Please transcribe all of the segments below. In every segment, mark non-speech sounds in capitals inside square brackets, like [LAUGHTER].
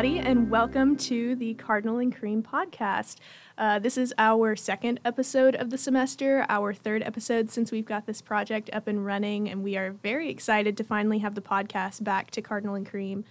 everybody, and welcome to the Cardinal and Cream podcast. Uh, this is our second episode of the semester, our third episode since we've got this project up and running, and we are very excited to finally have the podcast back to Cardinal and Cream.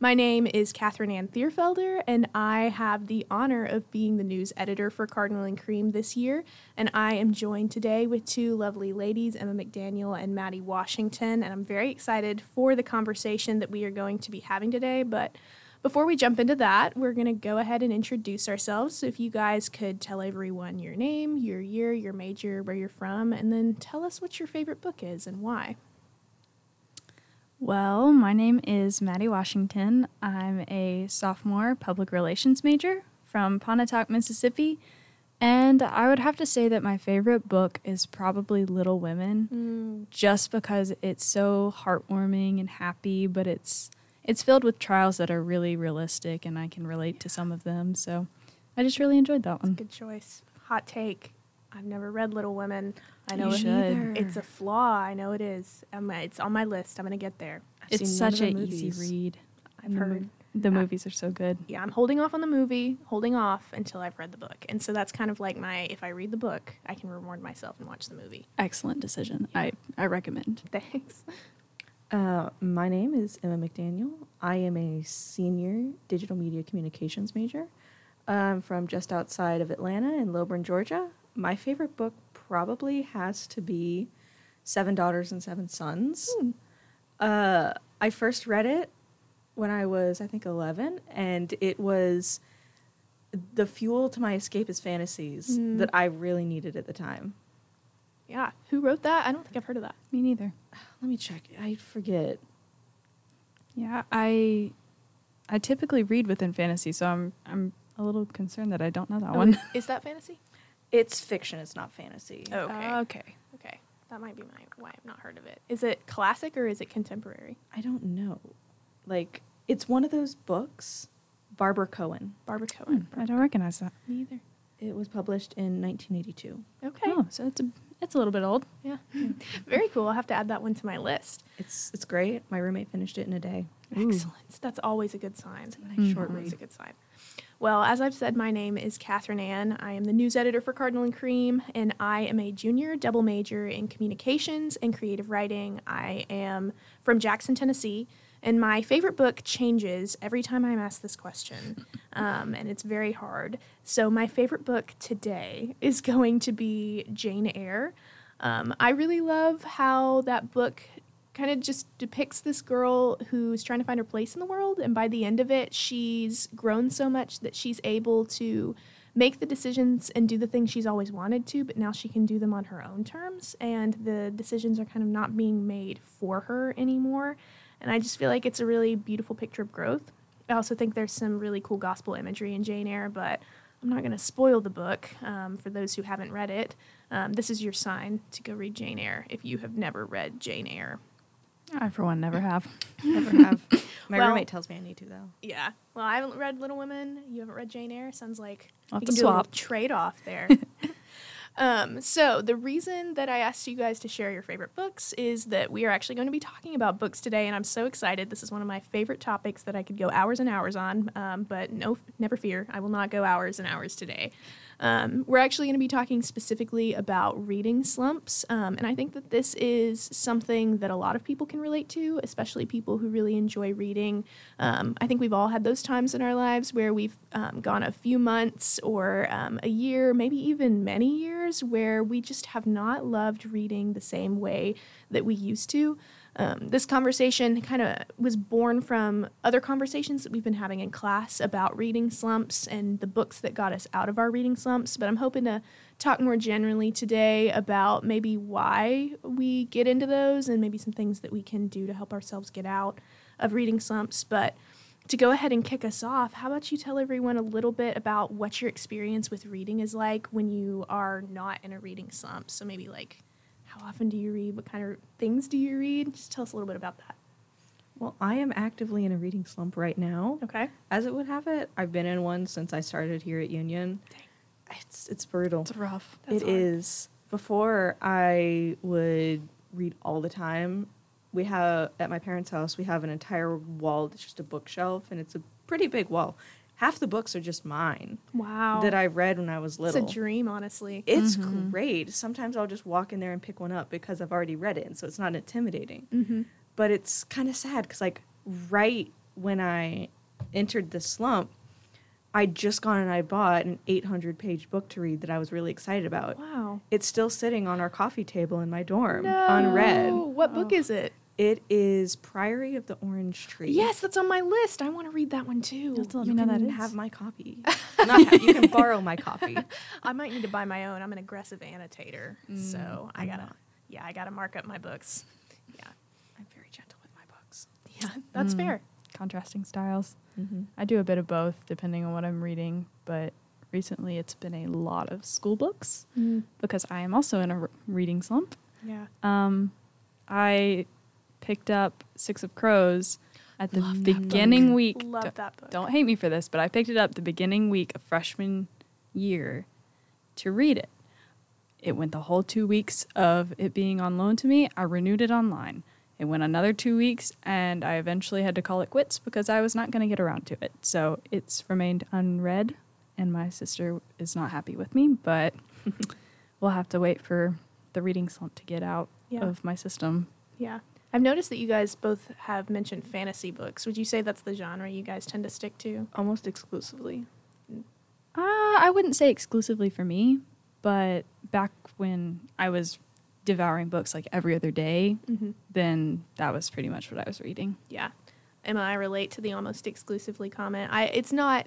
My name is Katherine Anne Thierfelder, and I have the honor of being the news editor for Cardinal and Cream this year. And I am joined today with two lovely ladies, Emma McDaniel and Mattie Washington. And I'm very excited for the conversation that we are going to be having today. But before we jump into that, we're going to go ahead and introduce ourselves. So if you guys could tell everyone your name, your year, your major, where you're from, and then tell us what your favorite book is and why. Well, my name is Mattie Washington. I'm a sophomore public relations major from Pontotoc, Mississippi. And I would have to say that my favorite book is probably Little Women, mm. just because it's so heartwarming and happy, but it's it's filled with trials that are really realistic and I can relate to some of them. So I just really enjoyed that one. good choice. Hot take. I've never read Little Women. I know it, it's a flaw. I know it is. Um, it's on my list. I'm gonna get there. I've it's such an easy read. I've the heard the movies are so good. Yeah, I'm holding off on the movie, holding off until I've read the book, and so that's kind of like my. If I read the book, I can reward myself and watch the movie. Excellent decision. Yeah. I I recommend. [LAUGHS] Thanks. Uh, my name is Emma McDaniel. I am a senior digital media communications major. I'm from just outside of Atlanta in Lilburn, Georgia. My favorite book probably has to be Seven Daughters and Seven Sons. Hmm. Uh, I first read it when I was, I think, 11, and it was the fuel to my escapist fantasies mm. that I really needed at the time. Yeah. Who wrote that? I don't think I've heard of that. Me neither. Let me check. I forget. Yeah, I I typically read within fantasy, so I'm I'm a little concerned that I don't know that oh, one. Is that fantasy? [LAUGHS] It's fiction. It's not fantasy. Oh, okay. Uh, okay. Okay. That might be my why I've not heard of it. Is it classic or is it contemporary? I don't know. Like it's one of those books. Barbara Cohen. Barbara Cohen. Hmm, I don't recognize that. Me either. It was published in 1982. Okay. Oh, so it's a it's a little bit old. Yeah. [LAUGHS] Very cool. I'll have to add that one to my list. It's it's great. My roommate finished it in a day. Excellent. Ooh. That's always a good sign. It's a nice mm-hmm. short read. Always a good sign. Well, as I've said, my name is Katherine Anne. I am the news editor for Cardinal and Cream, and I am a junior double major in communications and creative writing. I am from Jackson, Tennessee, and my favorite book changes every time I'm asked this question, [LAUGHS] um, and it's very hard. So, my favorite book today is going to be Jane Eyre. Um, I really love how that book kind of just depicts this girl who's trying to find her place in the world. And by the end of it, she's grown so much that she's able to make the decisions and do the things she's always wanted to, but now she can do them on her own terms. And the decisions are kind of not being made for her anymore. And I just feel like it's a really beautiful picture of growth. I also think there's some really cool gospel imagery in Jane Eyre, but I'm not going to spoil the book um, for those who haven't read it. Um, this is your sign to go read Jane Eyre if you have never read Jane Eyre. I, for one, never have. never have. [LAUGHS] My well, roommate tells me I need to, though. Yeah. Well, I haven't read Little Women. You haven't read Jane Eyre. Sounds like we can do swap. a trade off there. [LAUGHS] um, so, the reason that I asked you guys to share your favorite books is that we are actually going to be talking about books today, and I'm so excited. This is one of my favorite topics that I could go hours and hours on, um, but no, never fear. I will not go hours and hours today. Um, we're actually going to be talking specifically about reading slumps, um, and I think that this is something that a lot of people can relate to, especially people who really enjoy reading. Um, I think we've all had those times in our lives where we've um, gone a few months or um, a year, maybe even many years, where we just have not loved reading the same way that we used to. Um, this conversation kind of was born from other conversations that we've been having in class about reading slumps and the books that got us out of our reading slumps. But I'm hoping to talk more generally today about maybe why we get into those and maybe some things that we can do to help ourselves get out of reading slumps. But to go ahead and kick us off, how about you tell everyone a little bit about what your experience with reading is like when you are not in a reading slump? So maybe like how often do you read? What kind of things do you read? Just tell us a little bit about that. Well, I am actively in a reading slump right now. Okay. As it would have it, I've been in one since I started here at Union. Dang. It's it's brutal. It's rough. That's it is. Before I would read all the time. We have at my parents' house we have an entire wall that's just a bookshelf and it's a pretty big wall. Half the books are just mine Wow. that I read when I was little. It's a dream, honestly. It's Mhm. great. Sometimes I'll just walk in there and pick one up because I've already read it, and so it's not intimidating. mm-hmm. But it's kind of sad because, like, right when I entered the slump, I'd just gone and I bought an 800 page book to read that I was really excited about. Wow. It's still sitting on our coffee table in my dorm, No. unread. What book Oh. is it? It is Priory of the Orange Tree. Yes, that's on my list. I want to read that one too. You'll have to let you me know can that is. have my copy. [LAUGHS] Not have, you can [LAUGHS] borrow my copy. [LAUGHS] I might need to buy my own. I'm an aggressive annotator, so Mm, I I'm gotta. not. Yeah, I gotta mark up my books. Yeah, I'm very gentle with my books. yeah, that's Mm. fair. Contrasting styles. Mm-hmm. I do a bit of both depending on what I'm reading, but recently it's been a lot of school books because I am also in a reading slump. Yeah. Um, I picked up Six of Crows at the Love that beginning book. week. Love Don't- that book. Don't hate me for this, but I picked it up the beginning week of freshman year to read it. It went the whole two weeks of it being on loan to me. I renewed it online. It went another two weeks, and I eventually had to call it quits because I was not going to get around to it. So it's remained unread, and my sister is not happy with me, but [LAUGHS] we'll have to wait for the reading slump to get out Yeah. of my system. Yeah. I've noticed that you guys both have mentioned fantasy books. Would you say that's the genre you guys tend to stick to? Almost exclusively. Uh, I wouldn't say exclusively for me, but back when I was devouring books like every other day, Mm-hmm. then that was pretty much what I was reading. Yeah. Emma, I relate to the almost exclusively comment. I it's not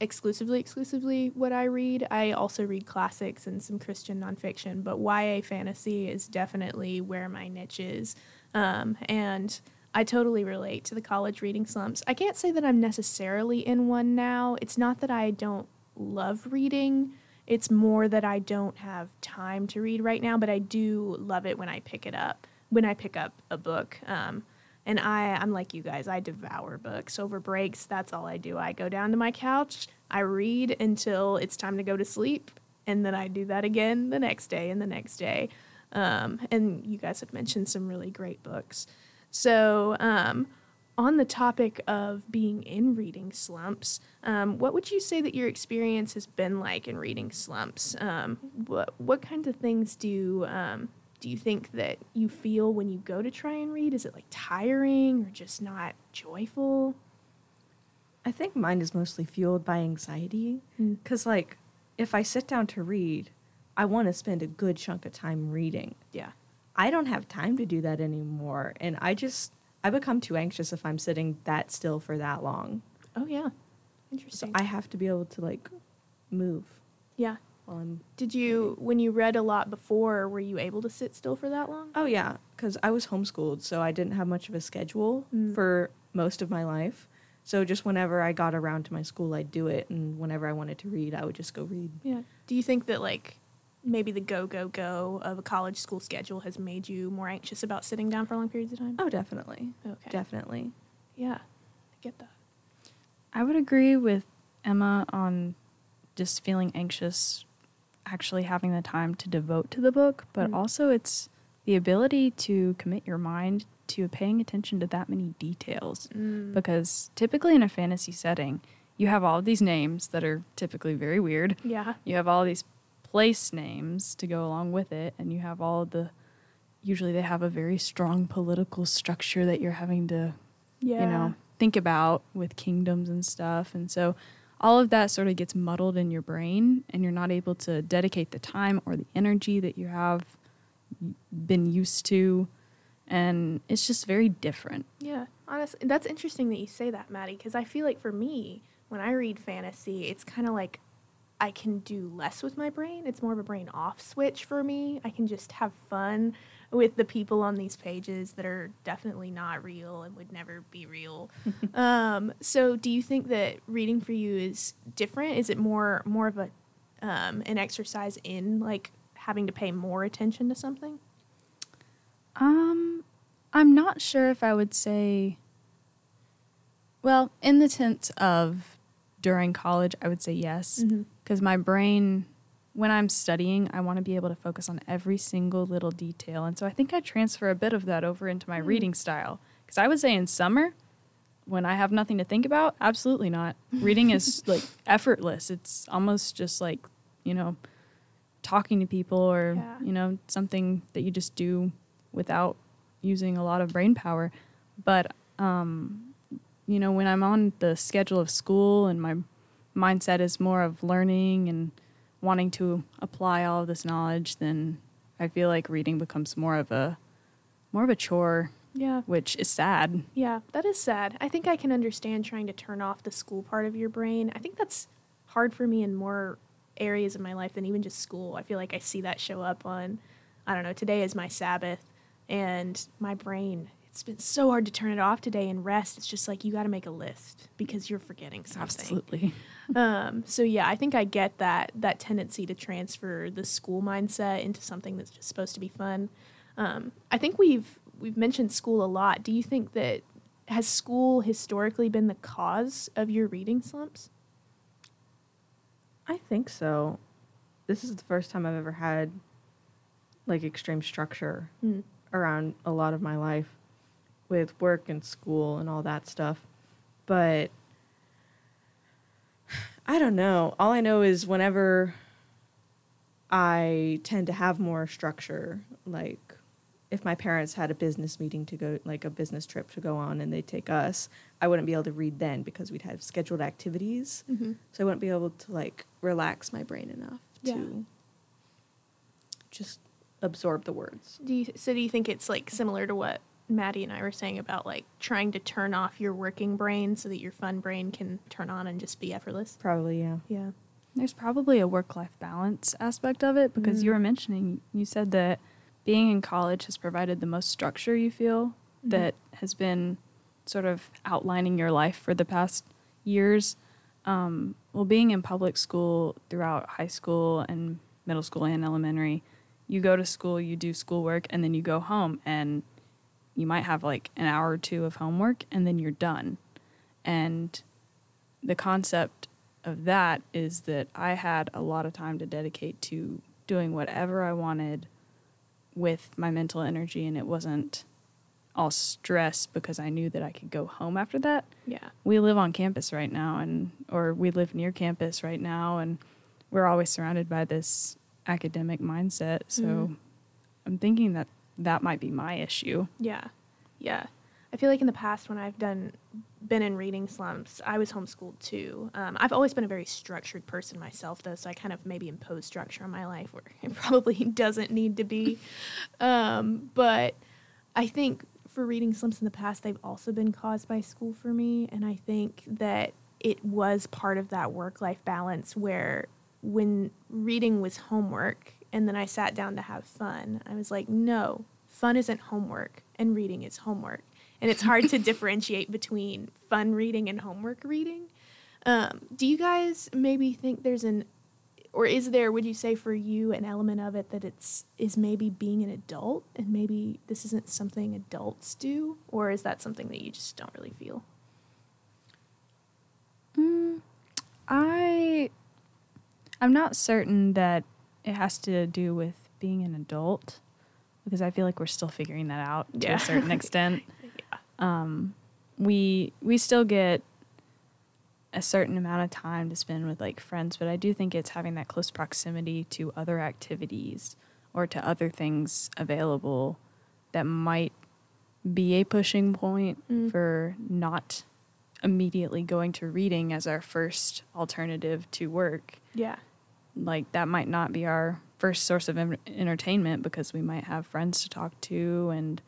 exclusively exclusively what I read. I also read classics and some Christian nonfiction, but YA fantasy is definitely where my niche is. Um, and I totally relate to the college reading slumps. I can't say that I'm necessarily in one now. It's not that I don't love reading. It's more that I don't have time to read right now, but I do love it when I pick it up. When I pick up a book, um, and I, I'm like you guys. I devour books over breaks. That's all I do. I go down to my couch. I read until it's time to go to sleep, and then I do that again the next day and the next day. Um, and you guys have mentioned some really great books. So, um, on the topic of being in reading slumps, um, what would you say that your experience has been like in reading slumps? Um, what what kinds of things do um, do you think that you feel when you go to try and read? Is it like tiring or just not joyful? I think mine is mostly fueled by anxiety. Mm. Because, like, if I sit down to read, I want to spend a good chunk of time reading. Yeah. I don't have time to do that anymore. And I just, I become too anxious if I'm sitting that still for that long. Oh yeah. So Interesting. I have to be able to, like, move yeah. while I'm. Did you when you read a lot before? Were you able to sit still for that long? Oh, yeah. Because I was homeschooled, so I didn't have much of a schedule Mm. for most of my life. So just whenever I got around to my school, I'd do it. And whenever I wanted to read, I would just go read. Yeah. Do you think that like maybe the go go go of a college school schedule has made you more anxious about sitting down for long periods of time? Oh, definitely. okay. Definitely. Yeah. I get that. I would agree with Emma on just feeling anxious actually having the time to devote to the book, but Mm. also it's the ability to commit your mind to paying attention to that many details. Mm. Because typically in a fantasy setting, you have all of these names that are typically very weird. Yeah. You have all these place names to go along with it, and you have all of the. Usually, they have a very strong political structure that you're having to Yeah. you know think about with kingdoms and stuff and so all of that sort of gets muddled in your brain and you're not able to dedicate the time or the energy that you have been used to and it's just very different Yeah, honestly, that's interesting that you say that, Mattie, because I feel like for me, when I read fantasy, it's kind of like I can do less with my brain. It's more of a brain off switch for me. I can just have fun with the people on these pages that are definitely not real and would never be real. [LAUGHS] um, so, do you think that reading for you is different? Is it more more of a um, an exercise in like having to pay more attention to something? um i'm not sure if i would say well in the sense of during college i would say yes because my brain when i'm studying i want to be able to focus on every single little detail and so i think i transfer a bit of that over into my Mm. reading style because i would say in summer when I have nothing to think about, absolutely not. Reading is [LAUGHS] like effortless. It's almost just like, you know, talking to people or, Yeah. you know, something that you just do without using a lot of brain power. But, um, you know, when I'm on the schedule of school and my mindset is more of learning and wanting to apply all of this knowledge, then I feel like reading becomes more of a more of a chore, Yeah. which is sad. Yeah, that is sad. I think I can understand trying to turn off the school part of your brain. I think that's hard for me in more areas of my life than even just school. I feel like I see that show up on, I don't know, today is my Sabbath, and my brain, it's been so hard to turn it off today and rest. It's just like you got to make a list because you're forgetting something. Absolutely. [LAUGHS] Um, so yeah, I think I get that that tendency to transfer the school mindset into something that's just supposed to be fun. Um, I think we've we've mentioned school a lot. Do you think that has school historically been the cause of your reading slumps? I think so. This is the first time I've ever had like extreme structure Mm. around a lot of my life with work and school and all that stuff. But [SIGHS] I don't know. All I know is whenever I tend to have more structure, like if my parents had a business meeting to go, like a business trip to go on, and they take us, I wouldn't be able to read then because we'd have scheduled activities. Mm-hmm. So I wouldn't be able to like relax my brain enough Yeah. to just absorb the words. Do you, so do you think it's like similar to what Mattie and I were saying about like trying to turn off your working brain so that your fun brain can turn on and just be effortless? Probably, yeah. Yeah. There's probably a work life balance aspect of it because you Mm. were mentioning, you said that being in college has provided the most structure you feel Mhm. that has been sort of outlining your life for the past years. Um, well, being in public school throughout high school and middle school and elementary, you go to school, you do schoolwork, and then you go home and you might have like an hour or two of homework and then you're done. And the concept of that is that I had a lot of time to dedicate to doing whatever I wanted with my mental energy, and it wasn't all stress because I knew that I could go home after that. Yeah. We live on campus right now, and or we live near campus right now, and we're always surrounded by this academic mindset. So Mhm. I'm thinking that that might be my issue. Yeah. Yeah. I feel like in the past when I've done been in reading slumps, I was homeschooled too. Um, I've always been a very structured person myself, though, so I kind of maybe impose structure on my life where [LAUGHS] it probably doesn't need to be. Um, but I think for reading slumps in the past, they've also been caused by school for me, and I think that it was part of that work-life balance where when reading was homework and then I sat down to have fun, I was like, no, fun isn't homework and reading is homework. And it's hard to [LAUGHS] differentiate between fun reading and homework reading. Um, do you guys maybe think there's an, or is there, would you say for you, an element of it that it's, is maybe being an adult and maybe this isn't something adults do? Or is that something that you just don't really feel? Mm, I I'm not certain that it has to do with being an adult because I feel like we're still figuring that out to a certain extent. [LAUGHS] Yeah. Um, we we still get a certain amount of time to spend with like friends, but I do think it's having that close proximity to other activities or to other things available that might be a pushing point Mm. for not immediately going to reading as our first alternative to work. Yeah. Like that might not be our first source of en- entertainment because we might have friends to talk to and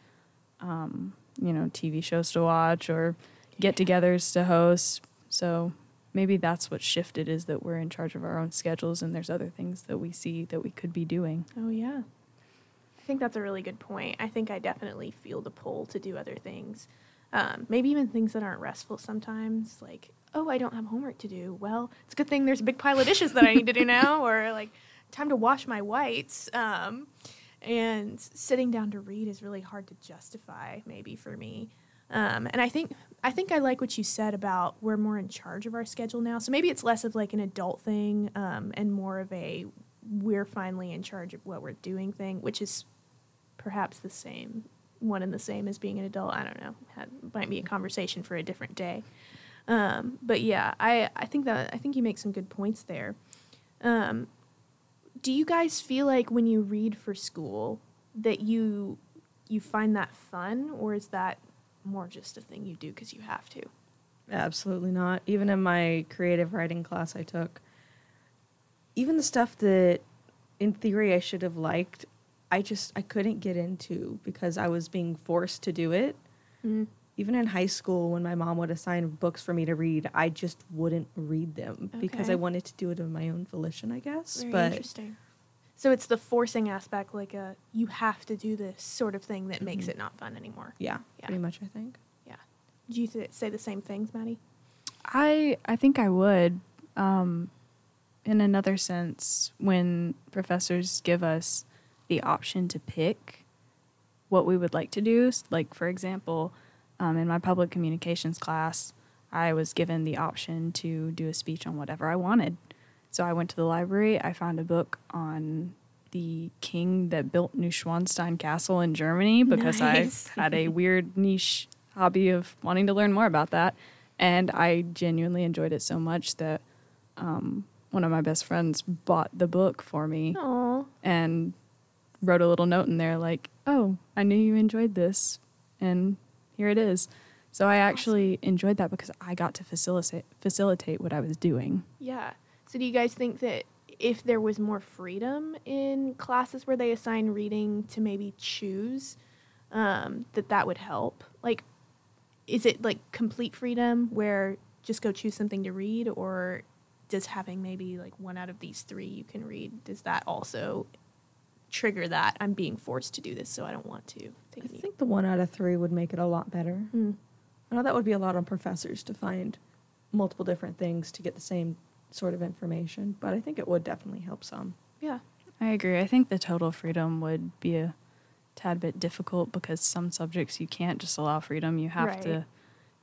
um, you know TV shows to watch or get-togethers to host. So maybe that's what shifted is that we're in charge of our own schedules and there's other things that we see that we could be doing. Oh yeah. I think that's a really good point. I think I definitely feel the pull to do other things. Um, maybe even things that aren't restful sometimes, like, oh, I don't have homework to do. Well, it's a good thing there's a big pile of dishes that I need to do now, [LAUGHS] or like, time to wash my whites. Um, and sitting down to read is really hard to justify, maybe for me. Um, and I think I think I like what you said about we're more in charge of our schedule now. So maybe it's less of like an adult thing um, and more of a we're finally in charge of what we're doing thing, which is perhaps the same one and the same as being an adult. I don't know. That might be a conversation for a different day. Um, but yeah, I, I think that I think you make some good points there. Um, do you guys feel like when you read for school that you you find that fun, or is that more just a thing you do because you have to? Absolutely not. Even in my creative writing class I took, even the stuff that in theory I should have liked, I just I couldn't get into because I was being forced to do it. Mm-hmm. Even in high school when my mom would assign books for me to read, I just wouldn't read them because I wanted to do it of my own volition, I guess. Very but interesting. So it's the forcing aspect, like a you have to do this sort of thing that makes Mhm. it not fun anymore. yeah, Yeah. pretty much I think. Yeah. Do you th- say the same things, Mattie? I I think I would. Um, in another sense, when professors give us the option to pick what we would like to do, like for example, um, in my public communications class, I was given the option to do a speech on whatever I wanted. So I went to the library. I found a book on the king that built Neuschwanstein Castle in Germany because Nice. I [LAUGHS] had a weird niche hobby of wanting to learn more about that. And I genuinely enjoyed it so much that um, one of my best friends bought the book for me Oh, and wrote a little note in there like, "Oh, I knew you enjoyed this, and here it is." So I actually enjoyed that because I got to facilitate facilitate what I was doing. yeah. So do you guys think that if there was more freedom in classes where they assign reading to maybe choose, um, that that would help? Like, is it like complete freedom where just go choose something to read, or does having maybe like one out of these three you can read does that also trigger that I'm being forced to do this so I don't want to? I think the one out of three would make it a lot better. Mm. I know that would be a lot on professors to find multiple different things to get the same sort of information, but I think it would definitely help some. Yeah. I agree. I think the total freedom would be a tad bit difficult because some subjects you can't just allow freedom. You have Right. to,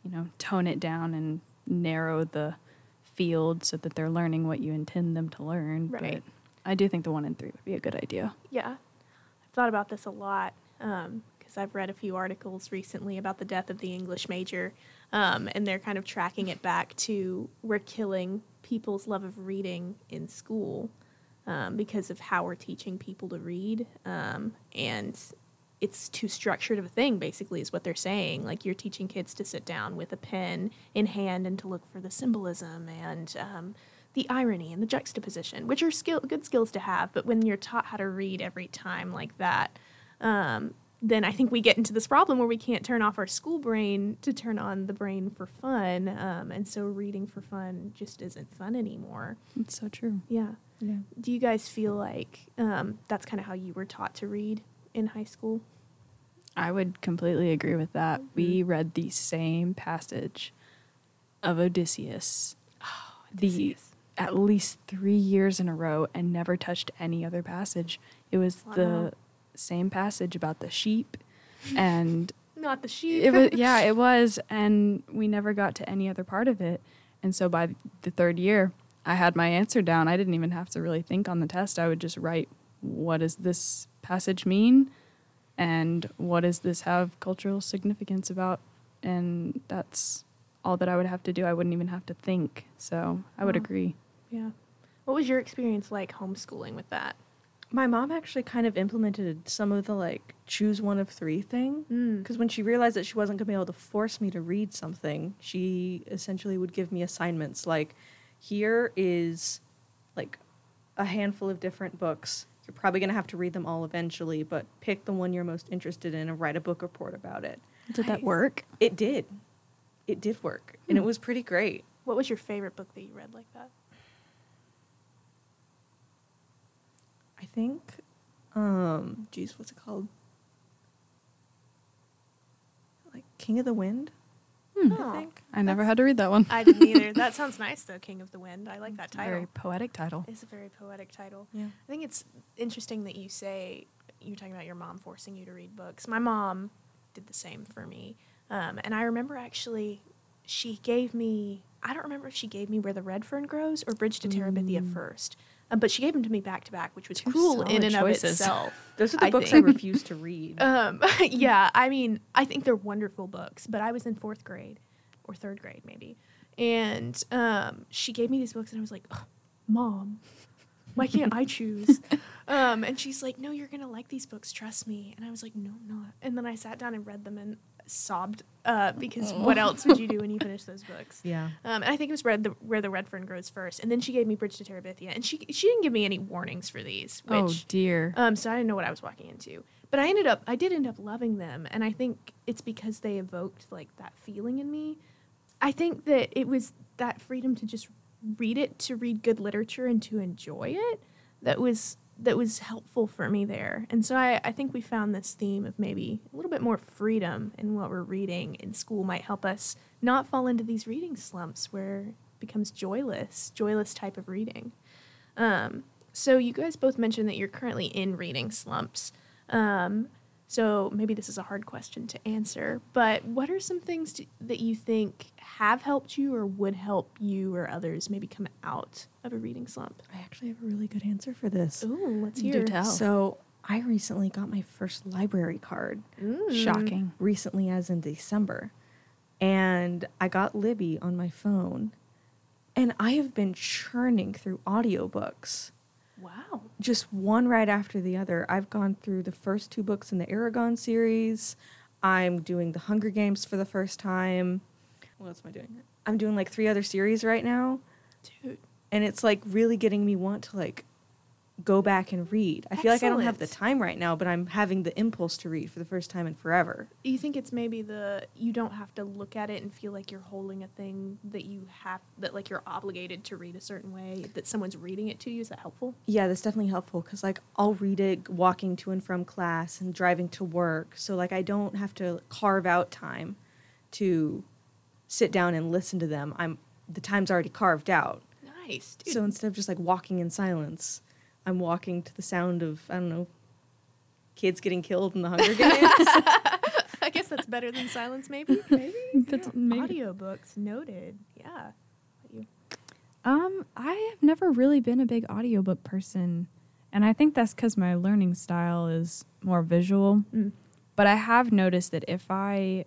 you know, tone it down and narrow the field so that they're learning what you intend them to learn. Right. But I do think the one in three would be a good idea. Yeah, I've thought about this a lot because I've read a few articles recently about the death of the English major, um, and they're kind of tracking it back to we're killing people's love of reading in school um, because of how we're teaching people to read, um, and it's too structured of a thing. Basically, is what they're saying. Like you're teaching kids to sit down with a pen in hand and to look for the symbolism and um, the irony and the juxtaposition, which are skill good skills to have. But when you're taught how to read every time like that, um, then I think we get into this problem where we can't turn off our school brain to turn on the brain for fun, um, and so reading for fun just isn't fun anymore. It's so true. Yeah. Yeah. Do you guys feel like um, that's kind of how you were taught to read in high school? I would completely agree with that. We read the same passage of Odysseus, Oh the Odysseus. At least three years in a row, and never touched any other passage. It was Wow. the same passage about the sheep, and [LAUGHS] Not the sheep. it was [LAUGHS] yeah, it was, and we never got to any other part of it. And so by the third year, I had my answer down. I didn't even have to really think on the test. I would just write, "What does this passage mean?" and what does this have cultural significance about? And that's all that I would have to do. I wouldn't even have to think. So I would Wow. agree. Yeah. What was your experience like homeschooling with that? My mom actually kind of implemented some of the like choose one of three thing. Mm. Because when she realized that she wasn't going to be able to force me to read something, she essentially would give me assignments like, here is like a handful of different books. You're probably going to have to read them all eventually, but pick the one you're most interested in and write a book report about it. Did that work? It did. It did work. And it was pretty great. What was your favorite book that you read like that? Think, um, geez, what's it called? Like King of the Wind, Hmm. I think. I never had to read that one. I didn't either. [LAUGHS] that sounds nice though, King of the Wind. I like that title. Very poetic title. It's a very poetic title. Yeah. I think it's interesting that you say you're talking about your mom forcing you to read books. My mom did the same for me, um, and I remember actually she gave me. I don't remember if she gave me Where the Red Fern Grows or Bridge to Terabithia Mm. first, Um, but she gave them to me back to back, which was Two cool in and choices. of itself. [LAUGHS] Those are the I books think. I refuse to read. [LAUGHS] Um, [LAUGHS] yeah, I mean, I think they're wonderful books, but I was in fourth grade or third grade maybe, and um, she gave me these books, and I was like, "Ugh, "Mom, why can't I choose?" um, and she's like, "No, you're gonna like these books, trust me." And I was like, "No, I'm not." And then I sat down and read them and sobbed uh, because what else would you do when you [LAUGHS] finish those books? yeah. Um, and I think it was read the, where the red fern grows first, and then she gave me Bridge to Terabithia, and she she didn't give me any warnings for these, which oh dear. um, so I didn't know what I was walking into. But I ended up, I did end up loving them, and I think it's because they evoked like that feeling in me. I think that it was that freedom to just read it, to read good literature, and to enjoy it that was that was helpful for me there. And so I, I think we found this theme of maybe a little bit more freedom in what we're reading in school might help us not fall into these reading slumps where it becomes joyless, joyless type of reading. Um, so you guys both mentioned that you're currently in reading slumps. Um, so maybe this is a hard question to answer, but what are some things to, that you think have helped you or would help you or others maybe come out of a reading slump? I actually have a really good answer for this. Ooh, let's Do hear. tell. So I recently got my first library card. Mm. Shocking. Recently, as in December, and I got Libby on my phone, and I have been churning through audiobooks. Wow. just one right after the other. I've gone through the first two books in the Eragon series. I'm doing the Hunger Games for the first time. What else am I doing? I'm doing like three other series right now, Dude. and it's like really getting me want to like go back and read. I feel like I don't have the time right now, but I'm having the impulse to read for the first time in forever. You think it's maybe the you don't have to look at it and feel like you're holding a thing that you have that like you're obligated to read a certain way that someone's reading it to you. Is that helpful? Yeah, that's definitely helpful because like I'll read it walking to and from class and driving to work. So like I don't have to carve out time to sit down and listen to them. I'm the time's already carved out. Nice. Dude. So instead of just like walking in silence, I'm walking to the sound of I don't know kids getting killed in the Hunger [LAUGHS] Games. I guess that's better than silence, maybe. [LAUGHS] Maybe. That's- Yeah. maybe. Audiobooks noted. Yeah. You. Um, I have never really been a big audiobook person, and I think that's because my learning style is more visual. Mm. But I have noticed that if I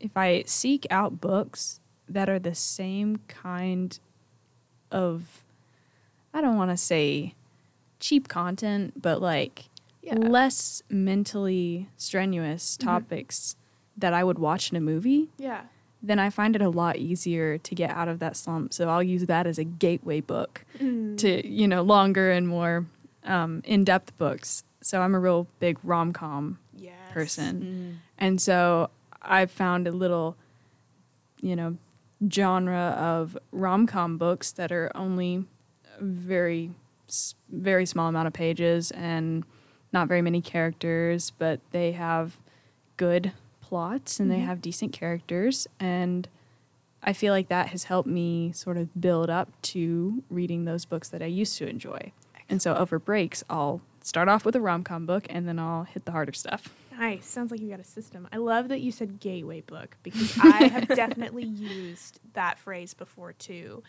if I seek out books that are the same kind of I don't want to say cheap content, but like Yeah. less mentally strenuous Mhm. topics that I would watch in a movie, Yeah. then I find it a lot easier to get out of that slump. So I'll use that as a gateway book Mm. to, you know, longer and more um, in depth books. So I'm a real big rom com yes. person. Mm. And so I've found a little, you know, genre of rom com books that are only very, very small amount of pages and not very many characters, but they have good plots and they Mhm. have decent characters. And I feel like that has helped me sort of build up to reading those books that I used to enjoy. And so over breaks, I'll start off with a rom com book and then I'll hit the harder stuff. Nice. Sounds like you got a system. I love that you said gateway book because [LAUGHS] I have definitely used that phrase before too.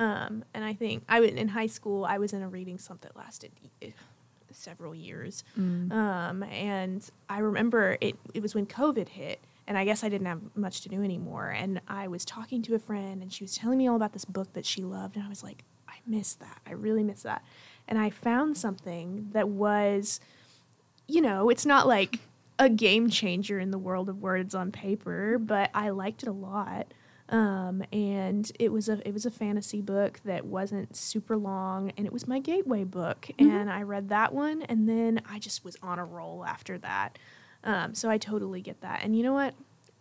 Um, and I think I was in high school. I was in a reading slump that lasted eh, several years. Um, and I remember it. It was when COVID hit, and I guess I didn't have much to do anymore. And I was talking to a friend, and she was telling me all about this book that she loved, and I was like, I miss that. I really miss that. And I found something that was you know, it's not like a game changer in the world of words on paper, but I liked it a lot. Um, and it was a it was a fantasy book that wasn't super long, and it was my gateway book. And I read that one, and then I just was on a roll after that. Um, so I totally get that. And you know what?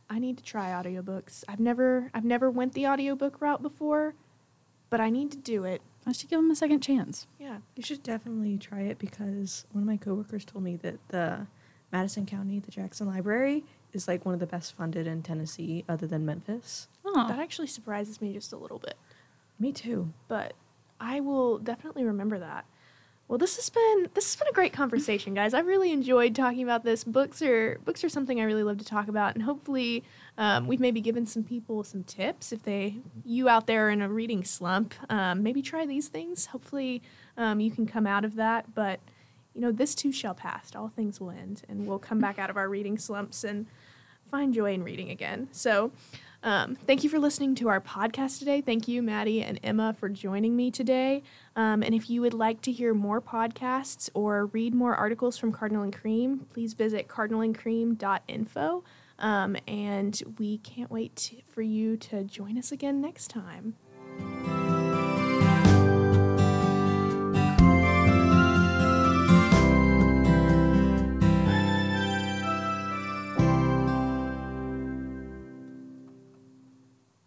I need to try audiobooks. I've never I've never went the audiobook route before, but I need to do it. I should give them a second chance. Yeah. You should definitely try it because one of my coworkers told me that the Madison County, the Jackson Library, is like one of the best funded in Tennessee, other than Memphis. Oh, That actually surprises me just a little bit. Me too. but I will definitely remember that. Well, this has been this has been a great conversation, guys. I really enjoyed talking about this. Books are books are something I really love to talk about, and hopefully, um, we've maybe given some people some tips. If they you out there are in a reading slump, um, maybe try these things. Hopefully, um, you can come out of that. But, you know, this too shall pass. All things will end, and we'll come back out of our reading slumps and find joy in reading again. So, um, thank you for listening to our podcast today. Thank you, Mattie and Emma, for joining me today. Um, and if you would like to hear more podcasts or read more articles from Cardinal and Cream, please visit cardinalandcream.info. Um, and we can't wait to, for you to join us again next time.